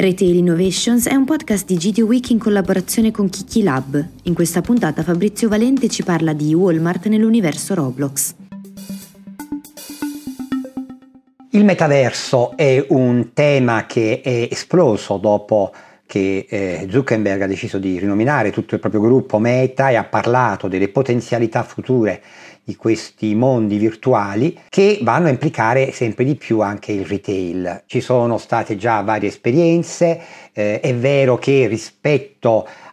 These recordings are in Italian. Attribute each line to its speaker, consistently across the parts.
Speaker 1: Retail Innovations è un podcast di GT Week in collaborazione con Kiki Lab. In questa puntata Fabrizio Valente ci parla di Walmart nell'universo Roblox.
Speaker 2: Il metaverso è un tema che è esploso dopo che eh, Zuckerberg ha deciso di rinominare tutto il proprio gruppo Meta e ha parlato delle potenzialità future di questi mondi virtuali che vanno a implicare sempre di più anche il retail. Ci sono state già varie esperienze, eh, è vero che rispetto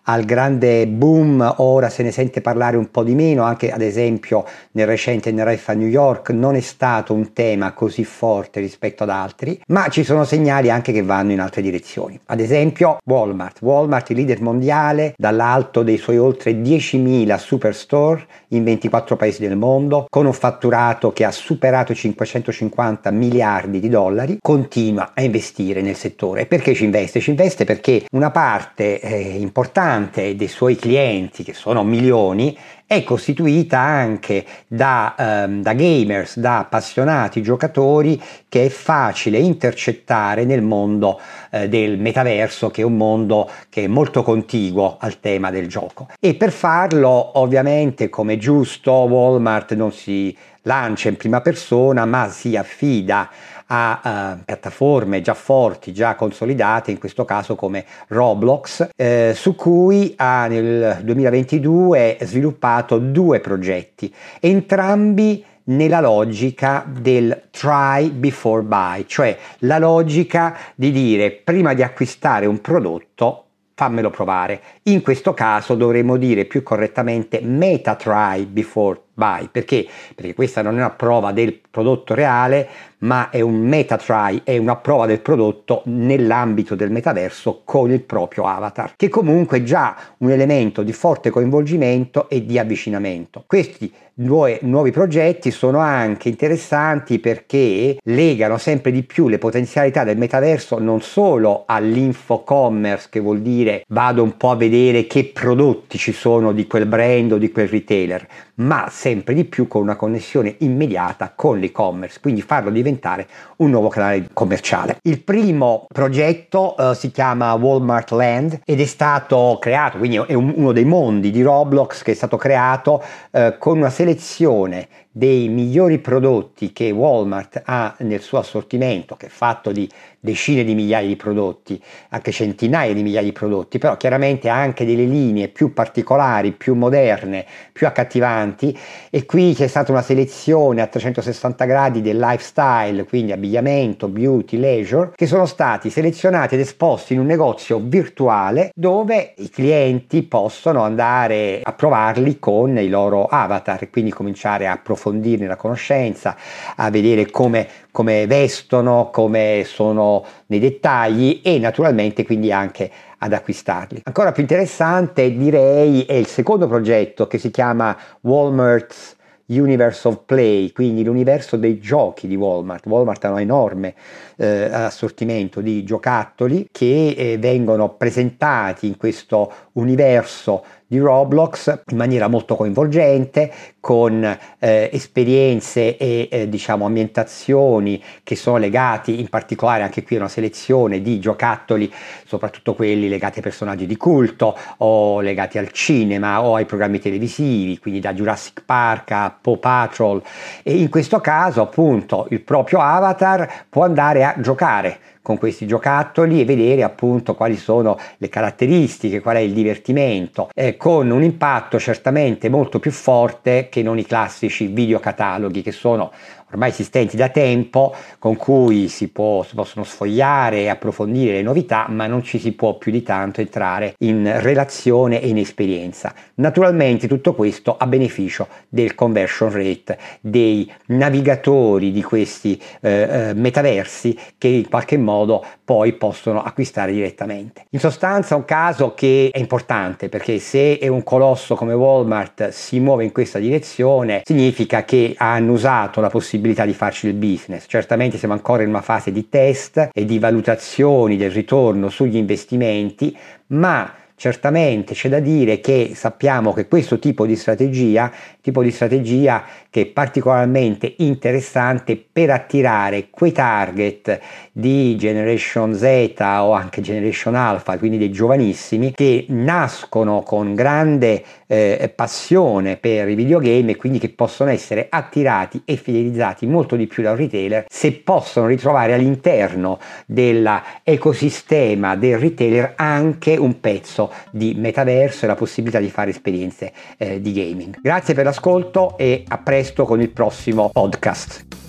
Speaker 2: al grande boom ora se ne sente parlare un po' di meno, anche ad esempio nel recente NRF a New York non è stato un tema così forte rispetto ad altri, ma ci sono segnali anche che vanno in altre direzioni. Ad esempio Walmart, Walmart il leader mondiale dall'alto dei suoi oltre 10.000 superstore in 24 paesi del mondo, con un fatturato che ha superato i 550 miliardi di dollari, continua a investire nel settore. Perché ci investe? Ci investe perché una parte eh, importante dei suoi clienti, che sono milioni, è costituita anche da, um, da, gamers, da appassionati giocatori che è facile intercettare nel mondo uh, del metaverso, che è un mondo che è molto contiguo al tema del gioco. E per farlo, ovviamente, come giusto, Walmart non si lancia in prima persona, ma si affida a uh, piattaforme già forti, già consolidate, in questo caso come Roblox, eh, su cui ha nel 2022 sviluppato due progetti, entrambi nella logica del try before buy, cioè la logica di dire prima di acquistare un prodotto fammelo provare. In questo caso dovremmo dire più correttamente meta try before buy. Perché? Perché questa non è una prova del prodotto reale, ma è un meta try, è una prova del prodotto nell'ambito del metaverso con il proprio avatar, che comunque è già un elemento di forte coinvolgimento e di avvicinamento. Questi due nuovi progetti sono anche interessanti perché legano sempre di più le potenzialità del metaverso non solo all'infocommerce, che vuol dire vado un po' a vedere che prodotti ci sono di quel brand o di quel retailer, ma sempre di più con una connessione immediata con l'e-commerce, quindi farlo diventare un nuovo canale commerciale. Il primo progetto uh, si chiama Walmart Land ed è stato creato, quindi è un, uno dei mondi di Roblox che è stato creato uh, con una selezione dei migliori prodotti che Walmart ha nel suo assortimento, che è fatto di decine di migliaia di prodotti, anche centinaia di migliaia di prodotti, però chiaramente anche delle linee più particolari, più moderne, più accattivanti. E qui c'è stata una selezione a 360 gradi del lifestyle, quindi abbigliamento, beauty, leisure, che sono stati selezionati ed esposti in un negozio virtuale dove i clienti possono andare a provarli con i loro avatar e quindi cominciare a approfondire approfondirne la conoscenza, a vedere come, come vestono, come sono nei dettagli e naturalmente quindi anche ad acquistarli. Ancora più interessante direi è il secondo progetto che si chiama Walmart's Universe of Play, quindi l'universo dei giochi di Walmart. Walmart ha un enorme eh, assortimento di giocattoli che eh, vengono presentati in questo universo di Roblox in maniera molto coinvolgente, con eh, esperienze e eh, diciamo ambientazioni che sono legati in particolare anche qui a una selezione di giocattoli, soprattutto quelli legati ai personaggi di culto o legati al cinema o ai programmi televisivi, quindi da Jurassic Park a Paw Patrol. E in questo caso appunto il proprio avatar può andare a giocare con questi giocattoli e vedere appunto quali sono le caratteristiche, qual è il divertimento, eh, con un impatto certamente molto più forte che non i classici videocataloghi che sono ormai esistenti da tempo, con cui si, può, si possono sfogliare e approfondire le novità, ma non ci si può più di tanto entrare in relazione e in esperienza. Naturalmente tutto questo a beneficio del conversion rate dei navigatori di questi eh, eh, metaversi che in qualche modo poi possono acquistare direttamente. In sostanza un caso che è importante perché se è un colosso come Walmart si muove in questa direzione significa che hanno usato la possibilità possibilità di farci il business. Certamente siamo ancora in una fase di test e di valutazioni del ritorno sugli investimenti, ma certamente c'è da dire che sappiamo che questo tipo di strategia, tipo di strategia che è particolarmente interessante per attirare quei target di Generation Z o anche Generation Alpha, quindi dei giovanissimi, che nascono con grande eh, passione per i videogame e quindi che possono essere attirati e fidelizzati molto di più da un retailer se possono ritrovare all'interno dell'ecosistema del retailer anche un pezzo di metaverso e la possibilità di fare esperienze eh, di gaming. Grazie per l'ascolto e a presto con il prossimo podcast.